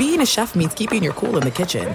being a chef means keeping your cool in the kitchen.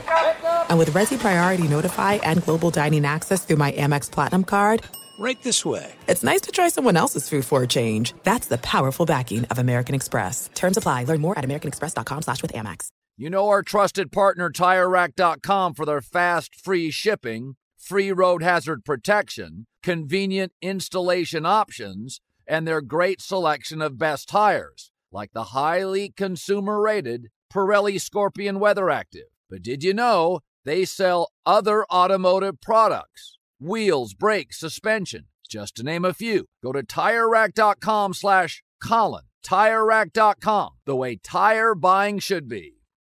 And with Resy Priority Notify and Global Dining Access through my Amex Platinum card, right this way. It's nice to try someone else's food for a change. That's the powerful backing of American Express. Terms apply. Learn more at americanexpress.com slash with Amex. You know our trusted partner, TireRack.com, for their fast, free shipping, free road hazard protection, convenient installation options, and their great selection of best tires, like the highly consumer-rated Pirelli Scorpion Weather Active. But did you know they sell other automotive products? Wheels, brakes, suspension, just to name a few. Go to TireRack.com slash Colin. TireRack.com, the way tire buying should be.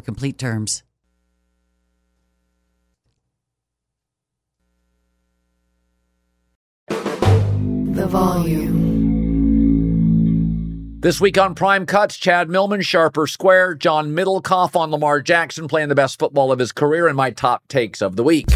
complete terms. The volume. This week on Prime Cuts, Chad Millman, Sharp or Square, John Middlekauff on Lamar Jackson playing the best football of his career, and my top takes of the week.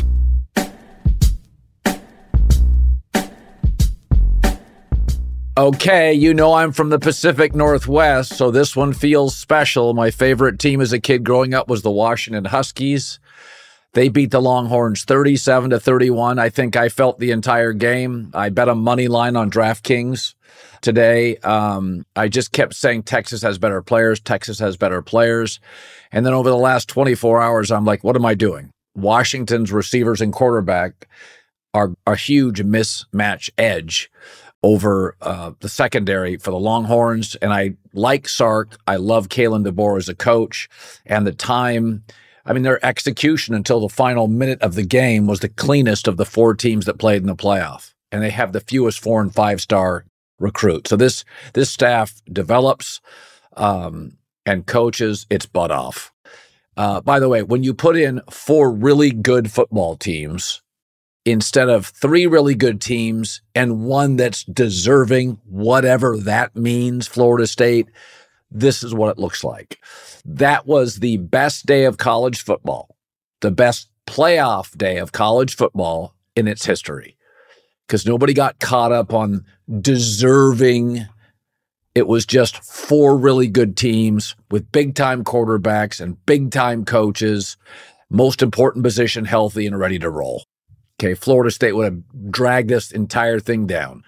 Okay, you know I'm from the Pacific Northwest, so this one feels special. My favorite team as a kid growing up was the Washington Huskies. They beat the Longhorns 37 to 31. I think I felt the entire game. I bet a money line on DraftKings today. Um, I just kept saying Texas has better players. Texas has better players. And then over the last 24 hours, I'm like, what am I doing? Washington's receivers and quarterback are a huge mismatch edge over uh, the secondary for the Longhorns. And I like Sark. I love Kalen DeBoer as a coach. And the time, I mean, their execution until the final minute of the game was the cleanest of the four teams that played in the playoff. And they have the fewest four and five star recruits. So this this staff develops um, and coaches its butt off. Uh, by the way, when you put in four really good football teams instead of three really good teams and one that's deserving, whatever that means, Florida State, this is what it looks like. That was the best day of college football, the best playoff day of college football in its history, because nobody got caught up on deserving. It was just four really good teams with big time quarterbacks and big time coaches, most important position healthy and ready to roll. Okay, Florida State would have dragged this entire thing down.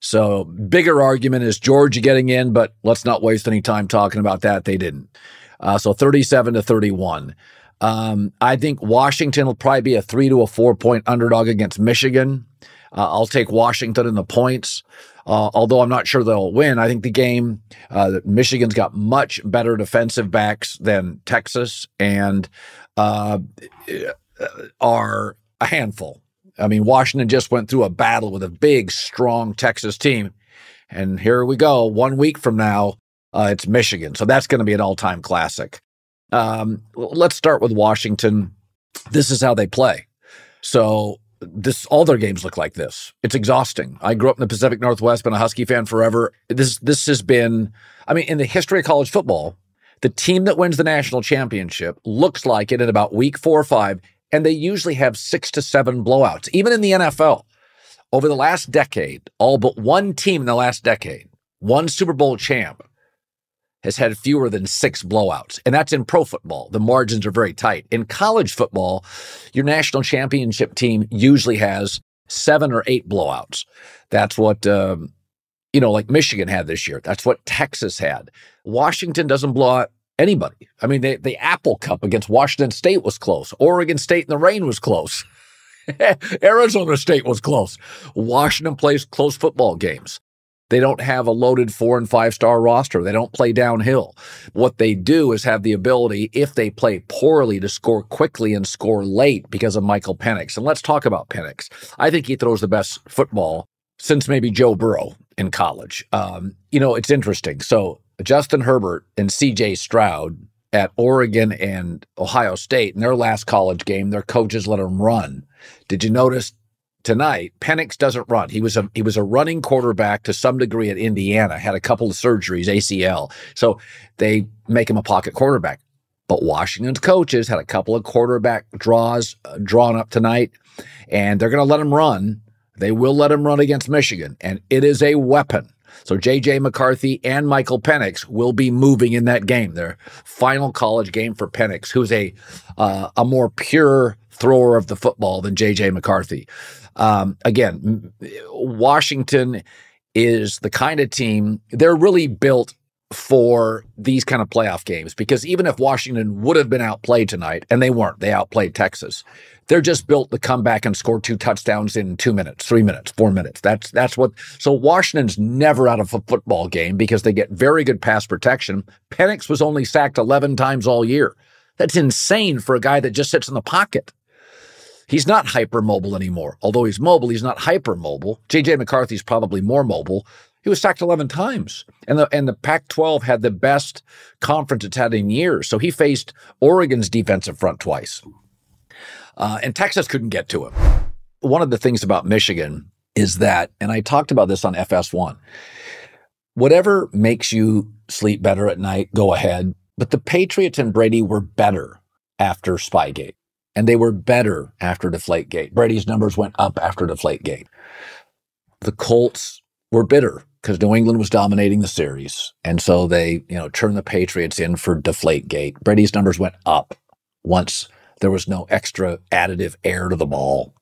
So, bigger argument is Georgia getting in, but let's not waste any time talking about that. They didn't. Uh, so, 37 to 31. Um, I think Washington will probably be a three to a four point underdog against Michigan. Uh, I'll take Washington in the points. Uh, although I'm not sure they'll win, I think the game, uh, Michigan's got much better defensive backs than Texas and uh, are a handful. I mean, Washington just went through a battle with a big, strong Texas team. And here we go. One week from now, uh, it's Michigan. So that's going to be an all time classic. Um, let's start with Washington. This is how they play. So this all their games look like this. It's exhausting. I grew up in the Pacific Northwest, been a Husky fan forever. This this has been, I mean, in the history of college football, the team that wins the national championship looks like it in about week four or five and they usually have six to seven blowouts. Even in the NFL, over the last decade, all but one team in the last decade, one Super Bowl champ, has had fewer than six blowouts. And that's in pro football. The margins are very tight. In college football, your national championship team usually has seven or eight blowouts. That's what, um, you know, like Michigan had this year. That's what Texas had. Washington doesn't blow out anybody. I mean, they, the Apple Cup against Washington State was close. Oregon State in the rain was close. Arizona State was close. Washington plays close football games. They don't have a loaded four and five star roster. They don't play downhill. What they do is have the ability, if they play poorly, to score quickly and score late because of Michael Penix. And let's talk about Penix. I think he throws the best football since maybe Joe Burrow in college. Um, you know, it's interesting. So Justin Herbert and CJ Stroud at Oregon and Ohio State in their last college game, their coaches let them run. Did you notice tonight Penix doesn't run. He was a he was a running quarterback to some degree at Indiana, had a couple of surgeries, ACL. So they make him a pocket quarterback. But Washington's coaches had a couple of quarterback draws uh, drawn up tonight and they're going to let him run. They will let him run against Michigan and it is a weapon. So J.J. McCarthy and Michael Penix will be moving in that game. Their final college game for Penix, who's a uh, a more pure thrower of the football than J.J. McCarthy. Um, again, Washington is the kind of team they're really built for these kind of playoff games because even if Washington would have been outplayed tonight, and they weren't, they outplayed Texas. They're just built to come back and score two touchdowns in two minutes, three minutes, four minutes. That's that's what. So Washington's never out of a football game because they get very good pass protection. Penix was only sacked eleven times all year. That's insane for a guy that just sits in the pocket. He's not hypermobile anymore. Although he's mobile, he's not hypermobile. JJ McCarthy's probably more mobile. He was sacked 11 times. And the and the Pac-12 had the best conference it's had in years. So he faced Oregon's defensive front twice. Uh, and Texas couldn't get to him. One of the things about Michigan is that, and I talked about this on FS1, whatever makes you sleep better at night, go ahead. But the Patriots and Brady were better after Spygate, and they were better after Deflategate. Brady's numbers went up after Deflategate. The Colts were bitter because New England was dominating the series. And so they, you know, turned the Patriots in for Deflategate. Brady's numbers went up once there was no extra additive air to the ball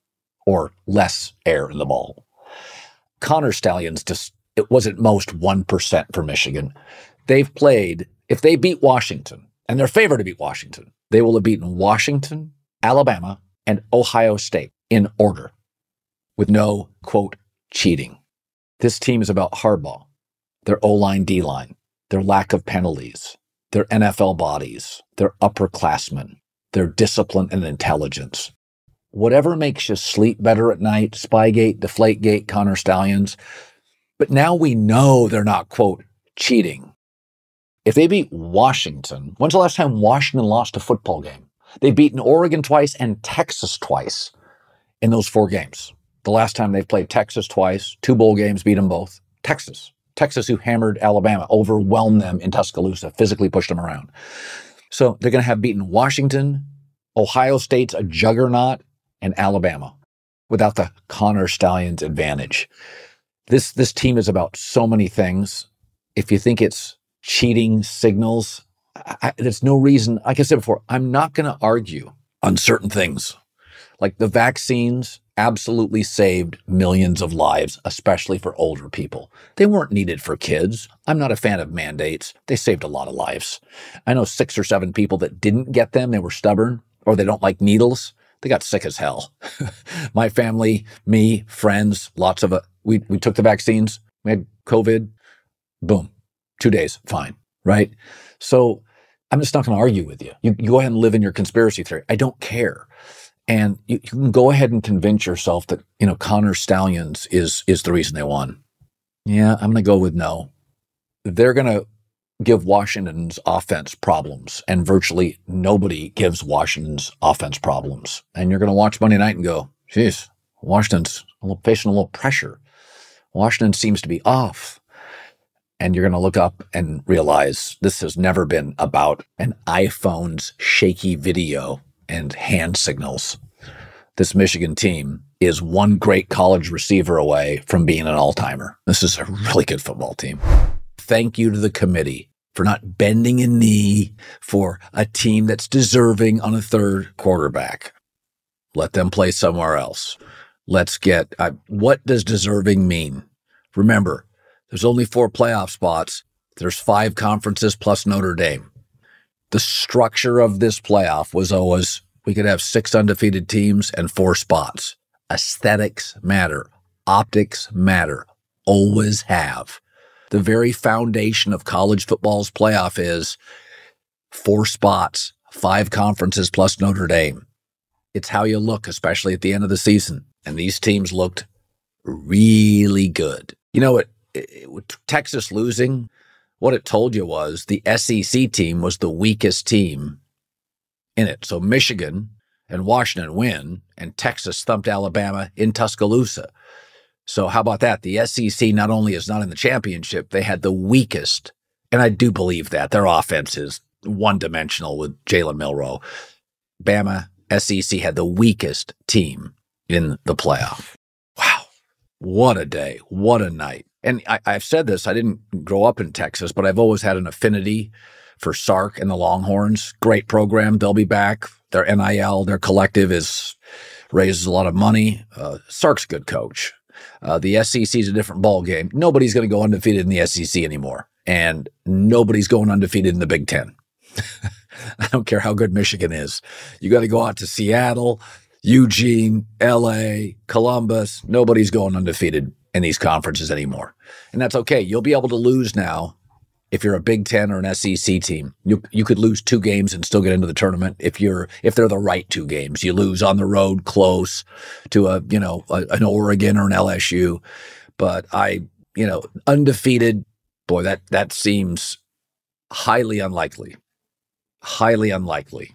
or less air in the ball. Connor Stalions just, it was at most 1% for Michigan. They've played, if they beat Washington, and they're favored to beat Washington, they will have beaten Washington, Alabama, and Ohio State in order with no, quote, cheating. This team is about Harbaugh, their O line, D line, their lack of penalties, their NFL bodies, their upperclassmen, their discipline and intelligence. Whatever makes you sleep better at night, Spygate, Deflategate, Connor Stalions. But now we know they're not, quote, cheating. If they beat Washington, when's the last time Washington lost a football game? They've beaten Oregon twice and Texas twice in those four games. The last time they've played Texas twice, two bowl games, beat them both. Texas. Texas, who hammered Alabama, overwhelmed them in Tuscaloosa, physically pushed them around. So they're going to have beaten Washington, Ohio State's a juggernaut, and Alabama without the Connor Stalions advantage. This this team is about so many things. If you think it's cheating signals, I, there's no reason. Like I said before, I'm not going to argue on certain things, like the vaccines absolutely saved millions of lives, especially for older people. They weren't needed for kids. I'm not a fan of mandates. They saved a lot of lives. I know six or seven people that didn't get them. They were stubborn or they don't like needles. They got sick as hell. My family, me, friends, lots of it. We, we took the vaccines. We had COVID. Boom. Two days. Fine. Right. So I'm just not going to argue with you. you. You go ahead and live in your conspiracy theory. I don't care. And you, you can go ahead and convince yourself that, you know, Connor Stalions is, is the reason they won. Yeah, I'm going to go with no. They're going to give Washington's offense problems, and virtually nobody gives Washington's offense problems. And you're going to watch Monday night and go, geez, Washington's facing a little pressure. Washington seems to be off. And you're going to look up and realize this has never been about an iPhone's shaky video and hand signals. This Michigan team is one great college receiver away from being an all timer. This is a really good football team. Thank you to the committee for not bending a knee for a team that's deserving on a third quarterback. Let them play somewhere else. Let's get uh, what does deserving mean? Remember, there's only four playoff spots. There's five conferences plus Notre Dame the structure of this playoff was always we could have six undefeated teams and four spots. Aesthetics matter. Optics matter. Always have. The very foundation of college football's playoff is four spots, five conferences plus Notre Dame. It's how you look, especially at the end of the season. And these teams looked really good. You know what? Eh, eh, Texas losing what it told you was the SEC team was the weakest team in it. So Michigan and Washington win, and Texas thumped Alabama in Tuscaloosa. So how about that? The SEC not only is not in the championship, they had the weakest, and I do believe that their offense is one dimensional with Jalen Milroe. Bama SEC had the weakest team in the playoff. Wow. What a day. What a night. And I, have said this, I didn't grow up in Texas, but I've always had an affinity for Sark and the Longhorns. Great program. They'll be back. Their NIL, their collective is raises a lot of money. Uh, Sark's a good coach. Uh, the SEC is a different ball game. Nobody's going to go undefeated in the SEC anymore, and nobody's going undefeated in the Big Ten. I don't care how good Michigan is. You got to go out to Seattle, Eugene, LA, Columbus. Nobody's going undefeated in these conferences anymore. And that's okay. You'll be able to lose now if you're a Big Ten or an SEC team. You you could lose two games and still get into the tournament if you're if they're the right two games. You lose on the road close to a you know a, an Oregon or an LSU, but I you know undefeated. Boy, that that seems highly unlikely. Highly unlikely.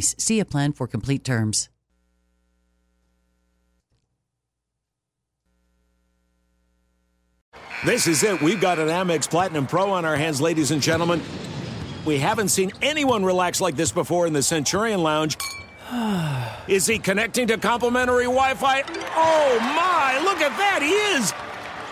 advice. See a plan for complete terms. This is it. We've got an Amex Platinum Pro on our hands, ladies and gentlemen. We haven't seen anyone relax like this before in the Centurion Lounge. Is he connecting to complimentary Wi Fi? Oh my, look at that! He is!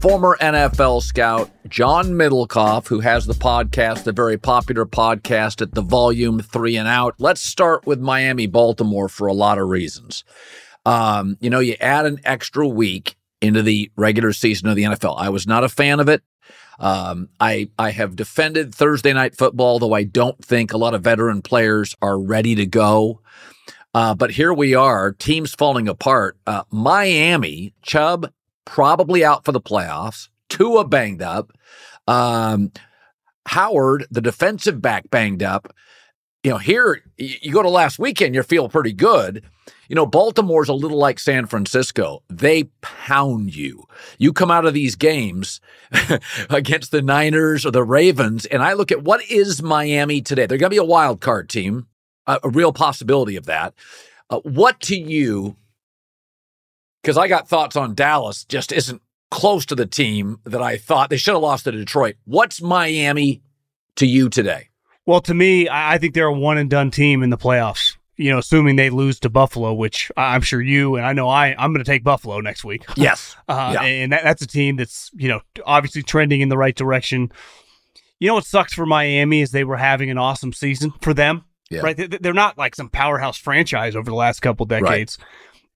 Former NFL scout John Middlekauff, who has the podcast, a very popular podcast at the Volume Three and Out. Let's start with Miami, Baltimore for a lot of reasons. Um, you know, you add an extra week into the regular season of the NFL. I was not a fan of it. Um, I I have defended Thursday night football, though I don't think a lot of veteran players are ready to go. Uh, but here we are, teams falling apart. Uh, Miami, Chubb probably out for the playoffs. Tua banged up. Um, Howard, the defensive back, banged up. You know, here you go to last weekend, you feel pretty good. You know, Baltimore's a little like San Francisco. They pound you. You come out of these games against the Niners or the Ravens, and I look at what is Miami today? They're going to be a wild card team, a, a real possibility of that. Uh, what to you because I got thoughts on Dallas just isn't close to the team that I thought they should have lost to Detroit. What's Miami to you today? Well, to me, I think they're a one and done team in the playoffs. You know, assuming they lose to Buffalo, which I'm sure you and I know I I'm going to take Buffalo next week. Yes, uh, yeah. and that, that's a team that's you know obviously trending in the right direction. You know what sucks for Miami is they were having an awesome season for them. Yeah. Right, they're not like some powerhouse franchise over the last couple decades. Right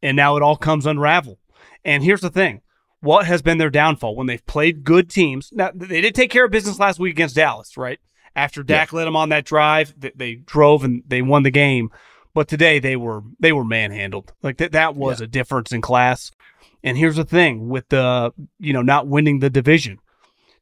and now it all comes unravel. And here's the thing what has been their downfall when they've played good teams? Now, they did take care of business last week against Dallas, right? After Dak yeah. led them on that drive, they, they, drove and they won the game. But today they were they were manhandled. Like that that was yeah. a difference in class. And here's the thing with the you know not winning the division.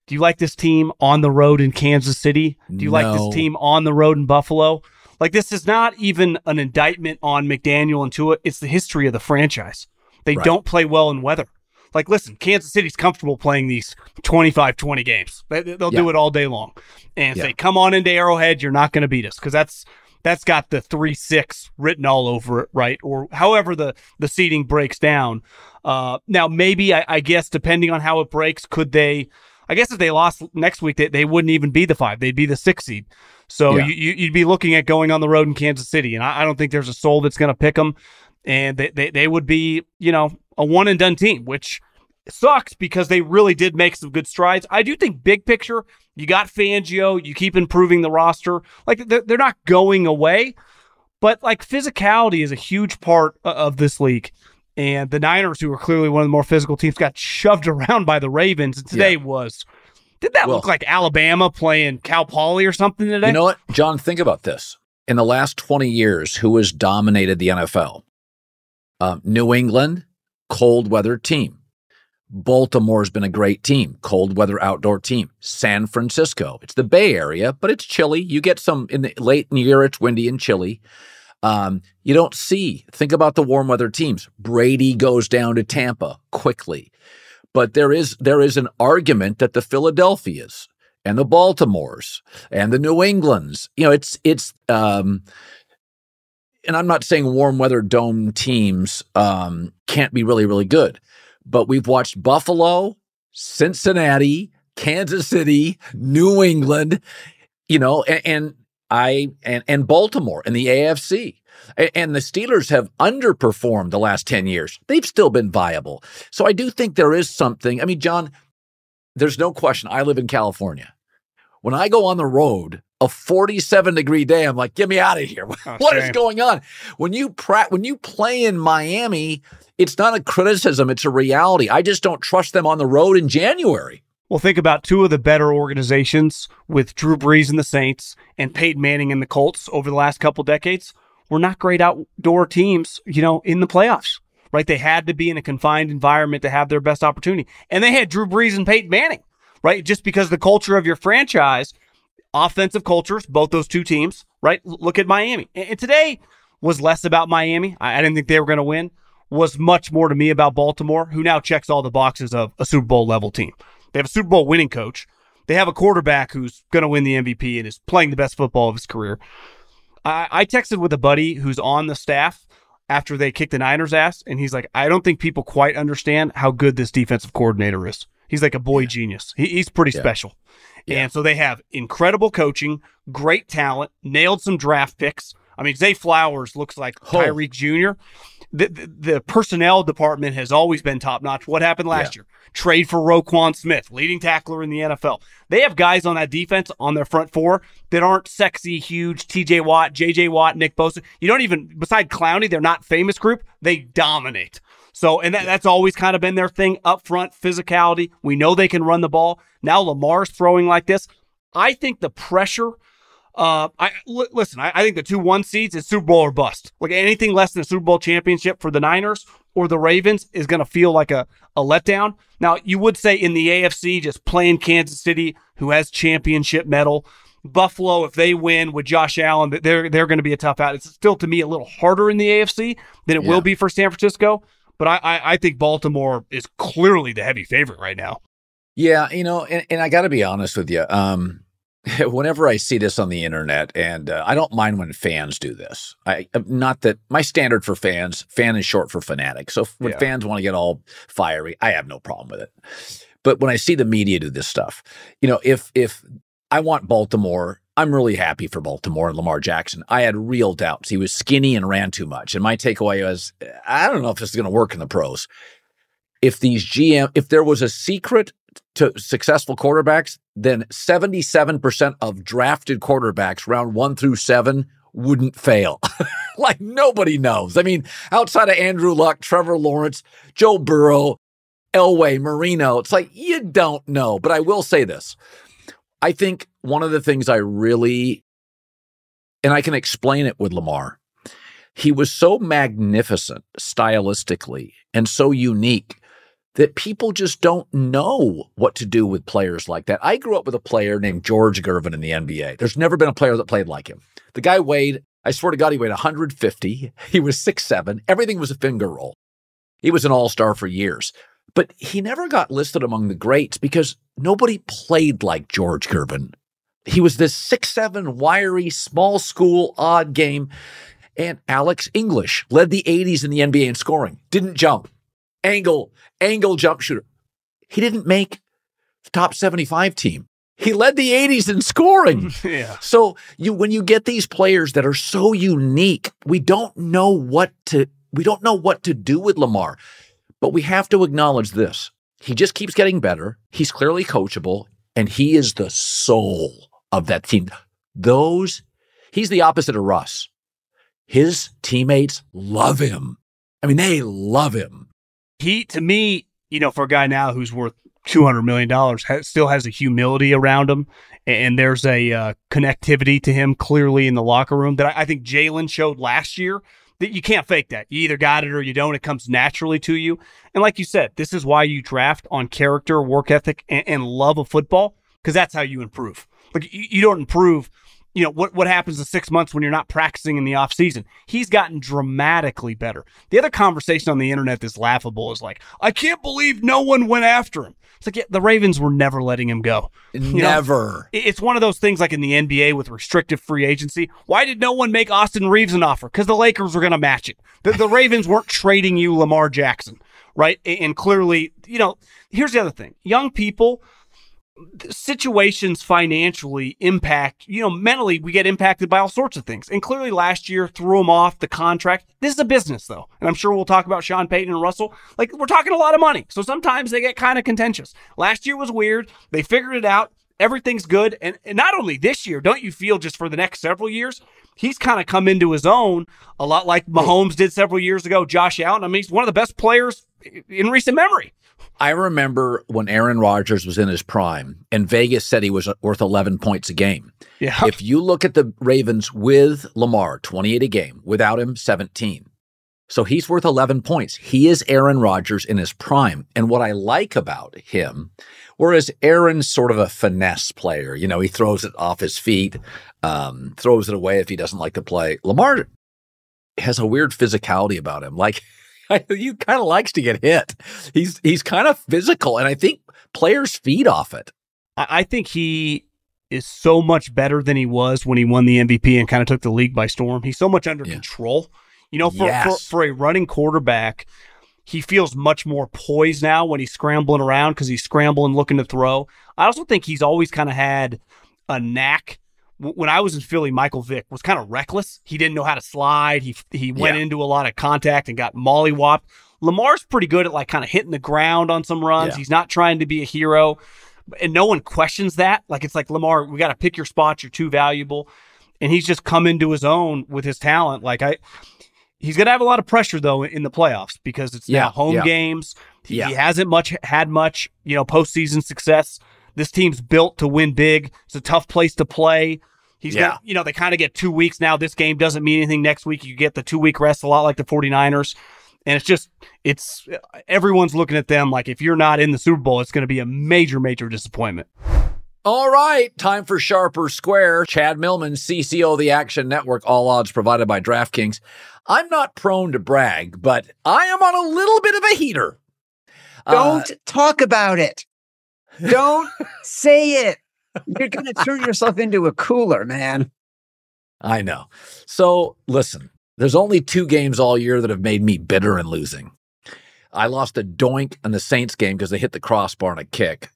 Do you like this team on the road in Kansas City? Do you no. like this team on the road in Buffalo? Like this is not even an indictment on McDaniel and Tua. It's the history of the franchise. They right. don't play well in weather. Like, listen, Kansas City's comfortable playing these 25 20 games. They, will yeah. do it all day long. And yeah. say, come on into Arrowhead, you're not going to beat us because that's that's got the three six written all over it, right? Or however the the seating breaks down. Uh, now maybe I, I, guess depending on how it breaks, could they? I guess if they lost next week, they, they wouldn't even be the five; they'd be the six seed. So yeah. you, would be looking at going on the road in Kansas City, and I, I don't think there's a soul that's going to pick them. And they, they they would be you know a one and done team, which sucks because they really did make some good strides. I do think big picture, you got Fangio, you keep improving the roster. Like they're, they're not going away, but like physicality is a huge part of this league. And the Niners, who were clearly one of the more physical teams, got shoved around by the Ravens. And today yeah. was, did that well, look like Alabama playing Cal Poly or something today? You know what, John? Think about this. In the last 20 years, who has dominated the NFL? Um, New England, cold weather team. Baltimore's been a great team, cold weather outdoor team. San Francisco, it's the Bay Area, but it's chilly. You get some in the late in the year, it's windy and chilly. Um, you don't see, think about the warm weather teams. Brady goes down to Tampa quickly. But there is there is an argument that the Philadelphias and the Baltimores and the New Englands, you know, it's it's um and I'm not saying warm weather dome teams um, can't be really, really good but we've watched Buffalo, Cincinnati, Kansas City, New England, you know, and, and I and and Baltimore and the AFC. And the Steelers have underperformed the last 10 years. They've still been viable. So I do think there is something. I mean, John, there's no question. I live in California. When I go on the road, a 47 degree day, I'm like, get me out of here. Oh, what same. is going on? When you pra- when you play in Miami, it's not a criticism, it's a reality. I just don't trust them on the road in January. Well, think about two of the better organizations with Drew Brees and the Saints and Peyton Manning and the Colts over the last couple decades. Were not great outdoor teams, you know, in the playoffs, right? They had to be in a confined environment to have their best opportunity. And they had Drew Brees and Peyton Manning, right? Just because the culture of your franchise, offensive cultures, both those two teams, right? Look at Miami. And today was less about Miami. I didn't think they were going to win was much more to me about Baltimore, who now checks all the boxes of a Super Bowl level team. They have a Super Bowl winning coach. They have a quarterback who's going to win the MVP and is playing the best football of his career. I, I texted with a buddy who's on the staff after they kicked the Niners' ass, and he's like, I don't think people quite understand how good this defensive coordinator is. He's like a boy yeah. genius. He, he's pretty yeah. special. Yeah. And so they have incredible coaching, great talent, nailed some draft picks. I mean, Zay Flowers looks like oh. Tyreek Jr the, the, personnel department has always been top notch. What happened last yeah. year? Trade for Roquan Smith, leading tackler in the NFL. They have guys on that defense on their front four that aren't sexy, huge. TJ Watt, JJ Watt, Nick Bosa. You don't even, beside Clowney, they're not famous group. They dominate. So, and that, that's always kind of been their thing up front, physicality. We know they can run the ball. Now Lamar's throwing like this. I think the pressure uh, I l- listen. I, I, think the two one seeds is Super Bowl or bust. Like anything less than a Super Bowl championship for the Niners or the Ravens is going to feel like a, a letdown. Now you would say in the AFC, just playing Kansas City, who has championship medal, Buffalo, if they win with Josh Allen, they're they're going to be a tough out. It's still to me a little harder in the AFC than it yeah. will be for San Francisco. But I, I, I think Baltimore is clearly the heavy favorite right now. Yeah, you know, and, and I got to be honest with you. Um, whenever I see this on the internet, and uh, I don't mind when fans do this. I uh, not that my standard for fans, fan is short for fanatic. So when yeah. fans want to get all fiery, I have no problem with it. But when I see the media do this stuff, you know, if if I want Baltimore, I'm really happy for Baltimore and Lamar Jackson. I had real doubts. He was skinny and ran too much. And my takeaway was, I don't know if this is going to work in the pros. If these GM, if there was a secret to successful quarterbacks, then 77% of drafted quarterbacks round one through seven wouldn't fail. like nobody knows. I mean, outside of Andrew Luck, Trevor Lawrence, Joe Burrow, Elway, Marino, it's like you don't know. But I will say this. I think one of the things I really, and I can explain it with Lamar, he was so magnificent stylistically and so unique that people just don't know what to do with players like that. I grew up with a player named George Gervin in the NBA. There's never been a player that played like him. The guy weighed, I swear to God, he weighed 150. He was six seven. Everything was a finger roll. He was an all star for years. But he never got listed among the greats because nobody played like George Gervin. He was this six seven, wiry, small school, odd game. And Alex English led the 80s in the NBA in scoring, didn't jump, angle, angle jump shooter. He didn't make the top 75 team. He led the 80s in scoring. yeah. So you when you get these players that are so unique, we don't know what to we don't know what to do with Lamar. But we have to acknowledge this. He just keeps getting better. He's clearly coachable and he is the soul of that team. Those he's the opposite of Russ. His teammates love him. I mean, they love him. He, to me, you know, for a guy now who's worth $200 million, has, still has a humility around him. And there's a uh, connectivity to him clearly in the locker room that I, I think Jalen showed last year that you can't fake that. You either got it or you don't. It comes naturally to you. And like you said, this is why you draft on character, work ethic, and, and love of football, because that's how you improve. Like you, you don't improve you know what what happens in six months when you're not practicing in the off season? He's gotten dramatically better. The other conversation on the internet that's laughable is like i can't believe no one went after him. It's like yeah, the ravens were never letting him go. You know, Never. it- it's one of those things like in the nba with restrictive free agency. Why did no one make austin reaves an offer? Because the lakers were going to match it the, the ravens weren't trading you lamar jackson right? And clearly you know here's the other thing. Young people situations financially impact, you know, mentally we get impacted by all sorts of things. And clearly last year threw him off the contract. This is a business though. And I'm sure we'll talk about Sean Payton and Russell. Like we're talking a lot of money. So sometimes they get kind of contentious. Last year was weird. They figured it out. Everything's good. And, and not only this year, don't you feel just for the next several years, he's kind of come into his own a lot like Mahomes did several years ago, Josh Allen. I mean, he's one of the best players in recent memory. I remember when Aaron Rodgers was in his prime and Vegas said he was worth 11 points a game. Yeah. If you look at the Ravens with Lamar, 28 a game, without him, 17. So he's worth 11 points. He is Aaron Rodgers in his prime. And what I like about him, whereas Aaron's sort of a finesse player, you know, he throws it off his feet, um, throws it away if he doesn't like to play. Lamar has a weird physicality about him. Like, he kind of likes to get hit. He's he's kind of physical, and I think players feed off it. I, I think he is so much better than he was when he won the MVP and kind of took the league by storm. He's so much under Yeah. control. You know, for, Yes. for for a running quarterback, he feels much more poised now when he's scrambling around because he's scrambling looking to throw. I also think he's always kind of had a knack. When I was in Philly, Michael Vick was kind of reckless. He didn't know how to slide. He he went Yeah. into a lot of contact and got mollywopped. Lamar's pretty good at like kind of hitting the ground on some runs. Yeah. He's not trying to be a hero and no one questions that. Like it's like Lamar, we got to pick your spots. You're too valuable, and he's just come into his own with his talent. Like I, he's gonna have a lot of pressure though in the playoffs because it's Yeah, now home yeah. games. He, Yeah. he hasn't much had much you know postseason success. This team's built to win big. It's a tough place to play. He's Yeah. gonna, you know, they kind of get two weeks now. This game doesn't mean anything next week. You get the two week rest, a lot like the 49ers. And it's just, it's everyone's looking at them like if you're not in the Super Bowl, it's going to be a major, major disappointment. All right, time for Sharp or Square. Chad Millman, CCO of the Action Network, all odds provided by DraftKings. I'm not prone to brag, but I am on a little bit of a heater. Uh, Don't talk about it. Don't say it. You're going to turn yourself into a cooler, man. I know. So listen, there's only two games all year that have made me bitter and losing. I lost a doink in the Saints game because they hit the crossbar on a kick.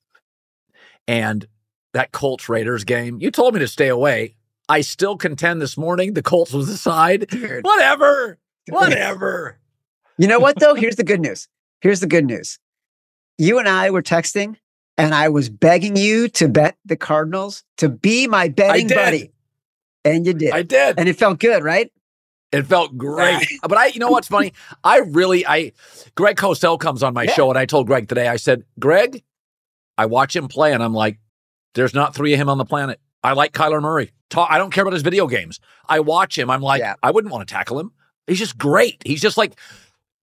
And that Colts Raiders game, you told me to stay away. I still contend this morning the Colts was the side. Dude. Whatever. Whatever. You know what, though? Here's the good news. Here's the good news. You and I were texting, and I was begging you to bet the Cardinals to be my betting buddy. And you did. I did. And it felt good, right? It felt great. Ah. but I, you know what's funny? I really, I, Greg Cosell comes on my Yeah. show, and I told Greg today, I said, Greg, I watch him play, and I'm like, there's not three of him on the planet. I like Kyler Murray. Ta- I don't care about his video games. I watch him. I'm like, Yeah. I wouldn't want to tackle him. He's just great. He's just like,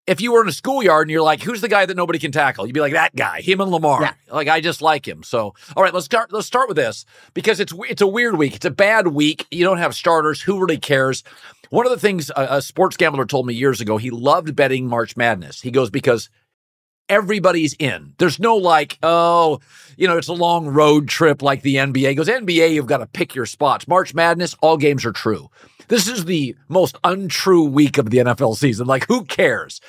if you were in a schoolyard and you're like, who's the guy that nobody can tackle? You'd be like, that guy, him and Lamar. Yeah. Like, I just like him. So, all right, let's start. Let's start with this because it's it's a weird week. It's a bad week. You don't have starters. Who really cares? One of the things a, a sports gambler told me years ago, he loved betting March Madness. He goes because everybody's in. There's no like, oh, you know, it's a long road trip like the NBA. Goes NBA, you've got to pick your spots. March Madness, all games are true. This is the most untrue week of the NFL season. Like, who cares?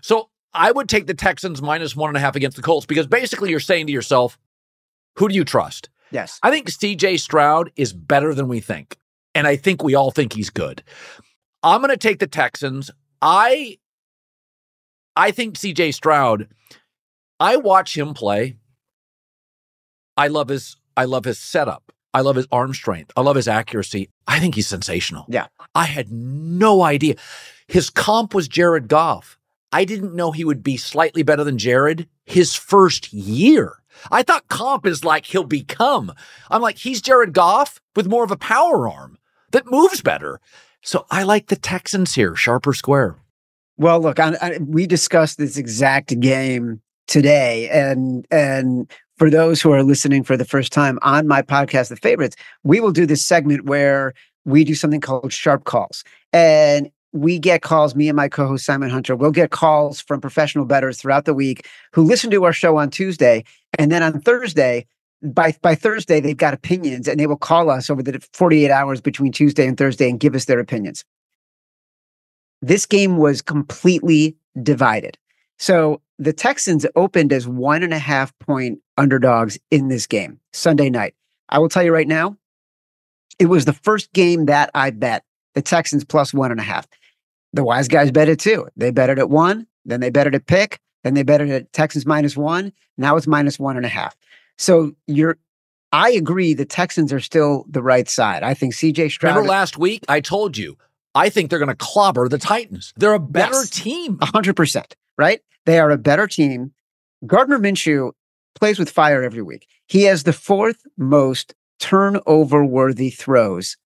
So I would take the Texans minus one and a half against the Colts because basically you're saying to yourself, who do you trust? Yes. I think CJ Stroud is better than we think. And I think we all think he's good. I'm going to take the Texans. I I think CJ Stroud I watch him play. I love his I love his setup. I love his arm strength. I love his accuracy. I think he's sensational. Yeah. I had no idea. His comp was Jared Goff. I didn't know he would be slightly better than Jared his first year. I thought comp is like he'll become. I'm like, he's Jared Goff with more of a power arm that moves better. So I like the Texans here, sharp or square. Well, look, I, I, we discussed this exact game today, and and for those who are listening for the first time on my podcast, The Favorites, we will do this segment where we do something called sharp calls, and we get calls. Me and my co-host Simon Hunter will get calls from professional bettors throughout the week who listen to our show on Tuesday, and then on Thursday. By by Thursday, they've got opinions, and they will call us over the 48 hours between Tuesday and Thursday and give us their opinions this game was completely divided. So the Texans opened as one and a half point underdogs in this game Sunday night. I will tell you right now, it was the first game that I bet the Texans plus one and a half. The wise guys bet it too. They bet it at one, then they bet it at pick, then they bet it at Texans minus one. Now it's minus one and a half. So you're, I agree the Texans are still the right side. I think CJ Stroud. Remember last week? I told you, I think they're going to clobber the Titans. They're a better Yes. team. Hundred percent, right? They are a better team. Gardner Minshew plays with fire every week. He has the fourth most turnover worthy throws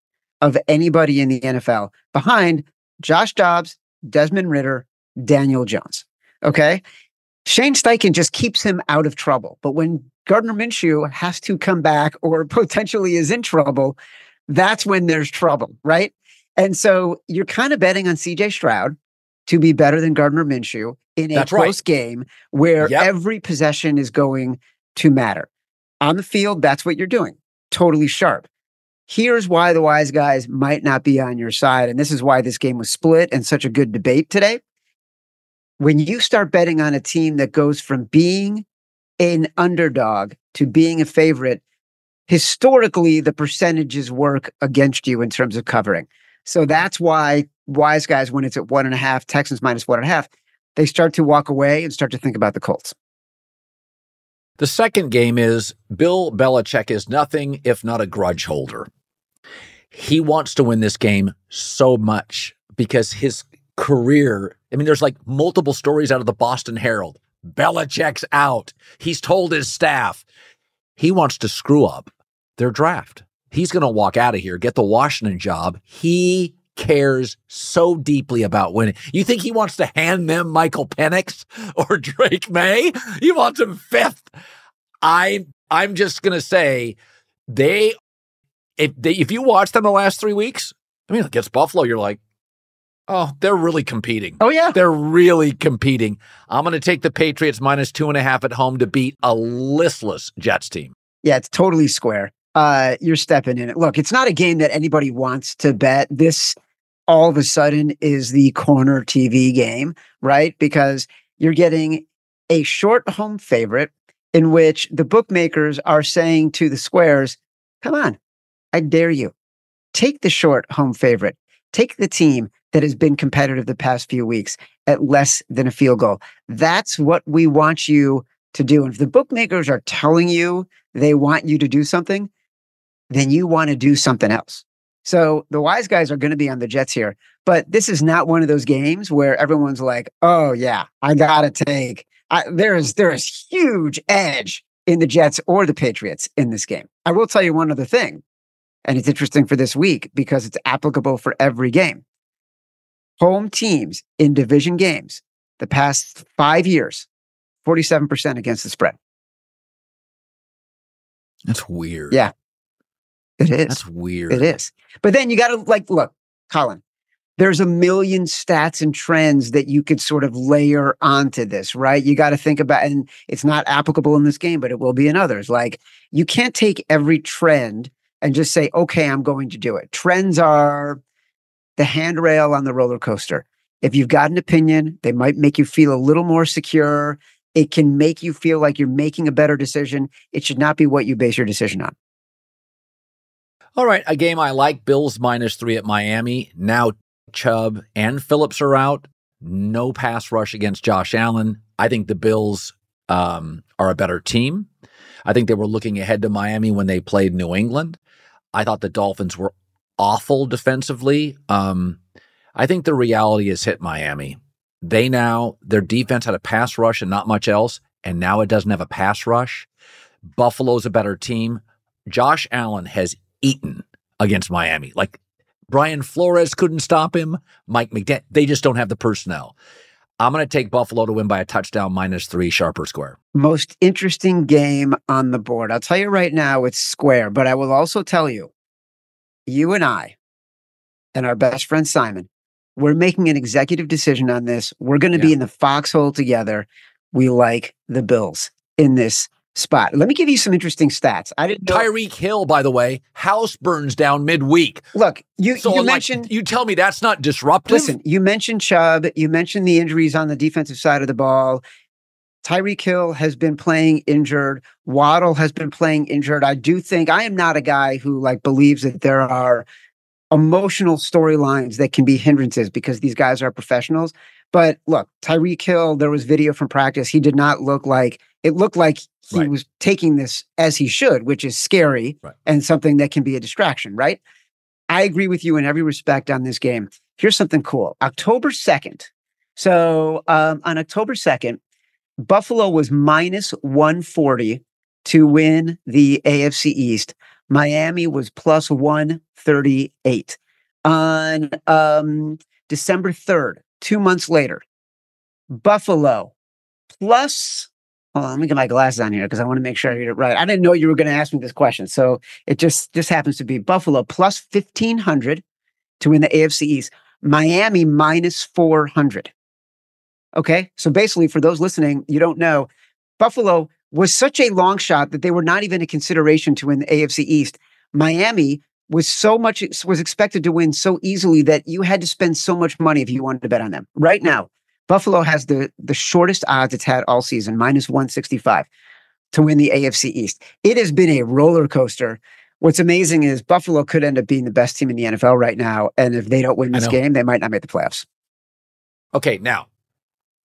of anybody in the NFL behind Josh Dobbs, Desmond Ridder, Daniel Jones. Okay. Shane Steichen just keeps him out of trouble. But when Gardner Minshew has to come back or potentially is in trouble, that's when there's trouble, right? And so you're kind of betting on CJ Stroud to be better than Gardner Minshew in a That's right. close game where Yep. every possession is going to matter. On the field, that's what you're doing. Totally sharp. Here's why the wise guys might not be on your side. And this is why this game was split and such a good debate today. When you start betting on a team that goes from being an underdog to being a favorite, historically, the percentages work against you in terms of covering. So that's why wise guys, when it's at one and a half, Texans minus one and a half, they start to walk away and start to think about the Colts. The second game is Bill Belichick is nothing if not a grudge holder. He wants to win this game so much because his career, I mean, there's like multiple stories out of the Boston Herald. Belichick's out. He's told his staff he wants to screw up their draft. He's going to walk out of here, get the Washington job. He cares so deeply about winning. You think he wants to hand them Michael Penix or Drake Maye? He wants him fifth. I I'm just gonna say they if they if you watch them the last three weeks, I mean against Buffalo, you're like, oh, they're really competing. Oh, yeah. They're really competing. I'm gonna take the Patriots minus two and a half at home to beat a listless Jets team. Yeah, it's totally square. Uh, you're stepping in it. Look, it's not a game that anybody wants to bet. This all of a sudden is the corner TV game, right? Because you're getting a short home favorite in which the bookmakers are saying to the squares, come on, I dare you. Take the short home favorite. Take the team that has been competitive the past few weeks at less than a field goal. That's what we want you to do. And if the bookmakers are telling you they want you to do something, then you want to do something else. So the wise guys are going to be on the Jets here, but this is not one of those games where everyone's like, "Oh yeah, I got to take." I, there is there is huge edge in the Jets or the Patriots in this game. I will tell you one other thing, and it's interesting for this week because it's applicable for every game. Home teams in division games the past five years, forty-seven percent against the spread. That's weird. Yeah, it is. That's weird. It is. But then you got to like look, Colin. There's a million stats and trends that you could sort of layer onto this, right? You got to think about, and it's not applicable in this game, but it will be in others. Like you can't take every trend and just say, okay, I'm going to do it. Trends are the handrail on the roller coaster. If you've got an opinion, they might make you feel a little more secure. It can make you feel like you're making a better decision. It should not be what you base your decision on. All right, a game I like Bills minus three at Miami. Now Chubb and Phillips are out. No pass rush against Josh Allen. I think the Bills um, are a better team. I think they were looking ahead to Miami when they played New England. I thought the Dolphins were awful defensively. Um, I think the reality has hit Miami. They now, their defense had a pass rush and not much else, and now it doesn't have a pass rush. Buffalo's a better team. Josh Allen has eaten against Miami. Like Brian Flores couldn't stop him. Mike McDaniel, they just don't have the personnel. I'm going to take Buffalo to win by a touchdown minus three sharp or square. Most interesting game on the board. I'll tell you right now, it's square, but I will also tell you, you and I and our best friend Simon, we're making an executive decision on this. We're going to yeah. be in the foxhole together. We like the Bills in this spot. Let me give you some interesting stats. I didn't know. Tyreek Hill, by the way, house burns down midweek. Look, you, so you like, mentioned. You tell me that's not disruptive. Listen, you mentioned Chubb. You mentioned the injuries on the defensive side of the ball. Tyreek Hill has been playing injured. Waddle has been playing injured. I do think I am not a guy who like believes that there are emotional storylines that can be hindrances because these guys are professionals. But look, Tyreek Hill, there was video from practice. He did not look like it looked like he right. was taking this as he should, which is scary right. and something that can be a distraction, right? I agree with you in every respect on this game. Here's something cool. October 2nd. So um, on October 2nd, Buffalo was minus 140 to win the AFC East. Miami was plus 138. On um, December 3rd, two months later, Buffalo plus Hold on, let me get my glasses on here because I want to make sure I get it right. I didn't know you were going to ask me this question. So it just just happens to be Buffalo plus 1500 to win the AFC East. Miami minus 400. Okay. So basically, for those listening, you don't know, Buffalo was such a long shot that they were not even a consideration to win the AFC East. Miami was so much was expected to win so easily that you had to spend so much money if you wanted to bet on them. Right now, Buffalo has the the shortest odds it's had all season, minus 165 to win the AFC East. It has been a roller coaster. What's amazing is Buffalo could end up being the best team in the NFL right now. And if they don't win this game, they might not make the playoffs. Okay, now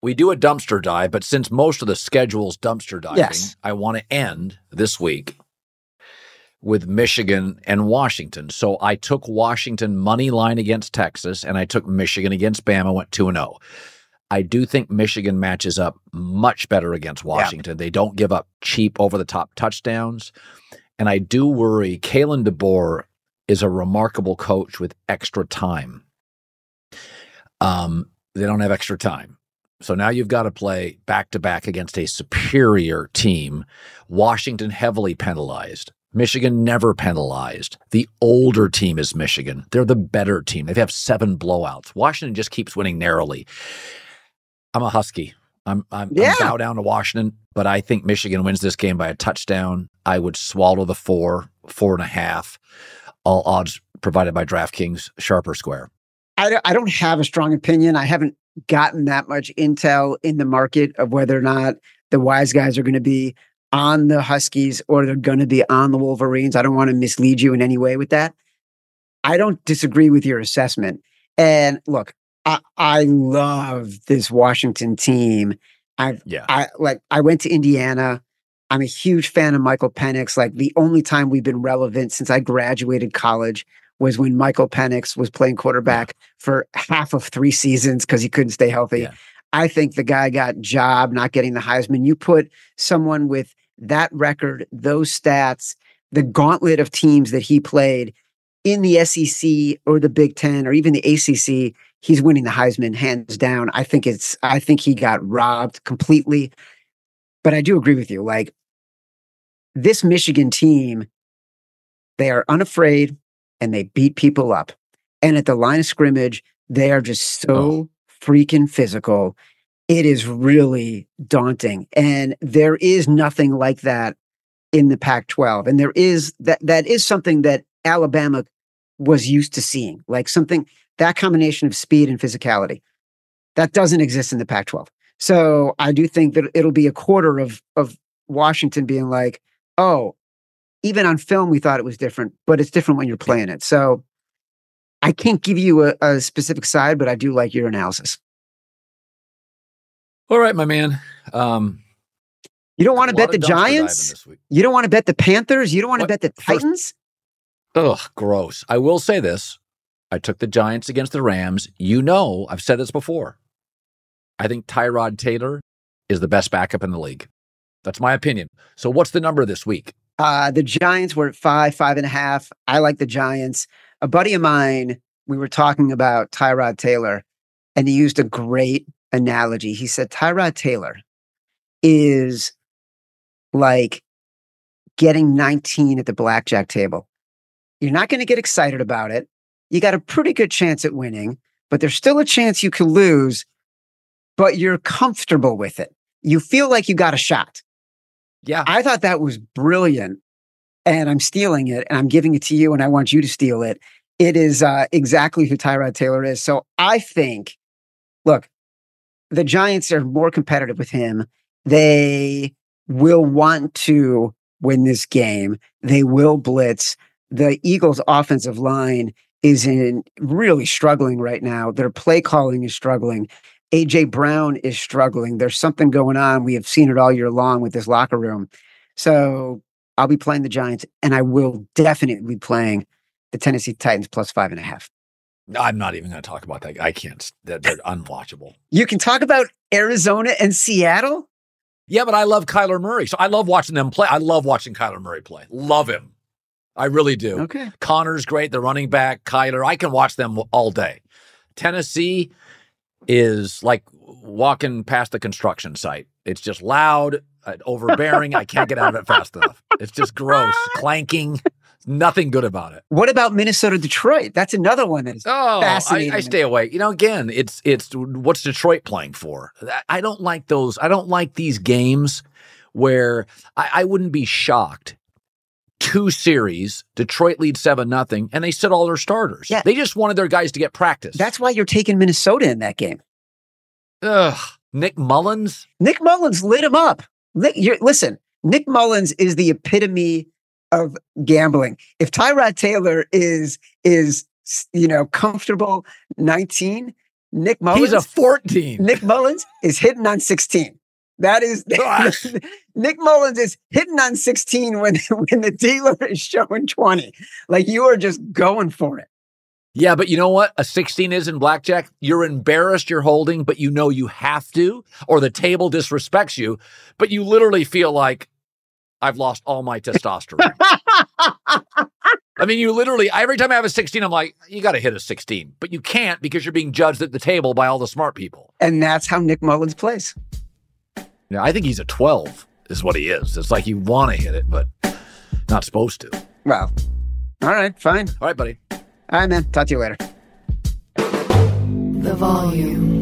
we do a dumpster dive, but since most of the schedule's dumpster diving, yes. I want to end this week with Michigan and Washington. So I took Washington money line against Texas and I took Michigan against Bama, went 2 0. I do think Michigan matches up much better against Washington. Yeah. They don't give up cheap over the top touchdowns. And I do worry Kalen DeBoer is a remarkable coach with extra time. Um, they don't have extra time. So now you've got to play back to back against a superior team. Washington heavily penalized. Michigan never penalized. The older team is Michigan. They're the better team. They have seven blowouts. Washington just keeps winning narrowly. I'm a Husky. I'm I'm, yeah. I'm bow down to Washington, but I think Michigan wins this game by a touchdown. I would swallow the four, four and a half. All odds provided by DraftKings, sharp or square. I I don't have a strong opinion. I haven't gotten that much intel in the market of whether or not the wise guys are going to be on the Huskies or they're going to be on the Wolverines. I don't want to mislead you in any way with that. I don't disagree with your assessment. And look, I, I love this Washington team. I yeah. I like I went to Indiana. I'm a huge fan of Michael Penix. Like the only time we've been relevant since I graduated college was when Michael Penix was playing quarterback for half of three seasons because he couldn't stay healthy. Yeah. I think the guy got job not getting the Heisman. You put someone with that record, those stats, the gauntlet of teams that he played in the SEC or the Big Ten or even the ACC, he's winning the Heisman hands down. I think it's, I think he got robbed completely. But I do agree with you. Like this Michigan team, they are unafraid and they beat people up. And at the line of scrimmage, they are just so Oh. freaking physical. It is really daunting. And there is nothing like that in the Pac 12. And there is that, that is something that Alabama was used to seeing, like something that combination of speed and physicality that doesn't exist in the Pac 12. So I do think that it'll be a quarter of, of Washington being like, oh, even on film, we thought it was different, but it's different when you're playing it. So I can't give you a, a specific side, but I do like your analysis. All right, my man. Um, You don't want to bet the of dumpster diving Giants. You don't want to bet the Panthers. You don't want to bet the Titans. Ugh, gross. I will say this. I took the Giants against the Rams. You know, I've said this before. I think Tyrod Taylor is the best backup in the league. That's my opinion. So what's the number this week? Uh, the Giants were at five, five and a half. I like the Giants. A buddy of mine, we were talking about Tyrod Taylor, and he used a great analogy. He said Tyrod Taylor is like getting 19 at the blackjack table. You're not going to get excited about it. You got a pretty good chance at winning, but there's still a chance you could lose, but you're comfortable with it. You feel like you got a shot. Yeah. I thought that was brilliant. And I'm stealing it and I'm giving it to you and I want you to steal it. It is uh, exactly who Tyrod Taylor is. So I think, look, the Giants are more competitive with him. They will want to win this game. They will blitz. The Eagles' offensive line is in really struggling right now. Their play calling is struggling. AJ Brown is struggling. There's something going on. We have seen it all year long with this locker room. So I'll be playing the Giants, and I will definitely be playing the Tennessee Titans plus five and a half. I'm not even going to talk about that. I can't. They're, they're unwatchable. You can talk about Arizona and Seattle. Yeah, but I love Kyler Murray. So I love watching them play. I love watching Kyler Murray play. Love him. I really do. Okay. Conner's great. The running back, Kyler. I can watch them all day. Tennessee is like walking past the construction site. It's just loud, uh, overbearing. I can't get out of it fast enough. It's just gross, clanking. Nothing good about it. What about Minnesota Detroit? That's another one that is Oh, I, fascinating. I stay away. You know, again, it's it's what's Detroit playing for? I- I don't like those. I don't like these games where I, I wouldn't be shocked. Two series, Detroit leads seven nothing, and they sit all their starters. Yeah. They just wanted their guys to get practice. That's why you're taking Minnesota in that game. Ugh. Nick Mullens. Nick Mullens lit him up. Nick, you're, listen, Nick Mullens is the epitome of gambling. If Tyrod Taylor is is you know comfortable 19, Nick Mullens He's a 14. Nick Mullens is hitting on 16. That is Nick Mullens is hitting on 16 when when the dealer is showing 20. Like you are just going for it. Yeah, but you know what? A 16 is in blackjack. You're embarrassed you're holding, but you know you have to, or the table disrespects you, but you literally feel like I've lost all my testosterone. I mean, you literally, every time I have a 16, I'm like, you got to hit a 16, but you can't because you're being judged at the table by all the smart people. And that's how Nick Mullens plays. Yeah, I think he's a 12, is what he is. It's like you want to hit it, but not supposed to. Well, all right, fine. All right, buddy. All right, man. Talk to you later. The volume.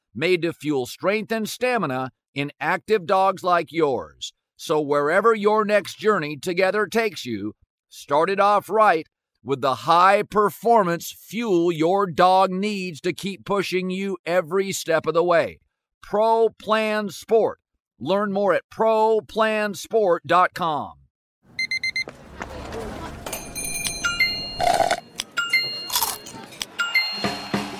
made to fuel strength and stamina in active dogs like yours. So, wherever your next journey together takes you, start it off right with the high performance fuel your dog needs to keep pushing you every step of the way. Pro Plan Sport. Learn more at ProPlansport.com.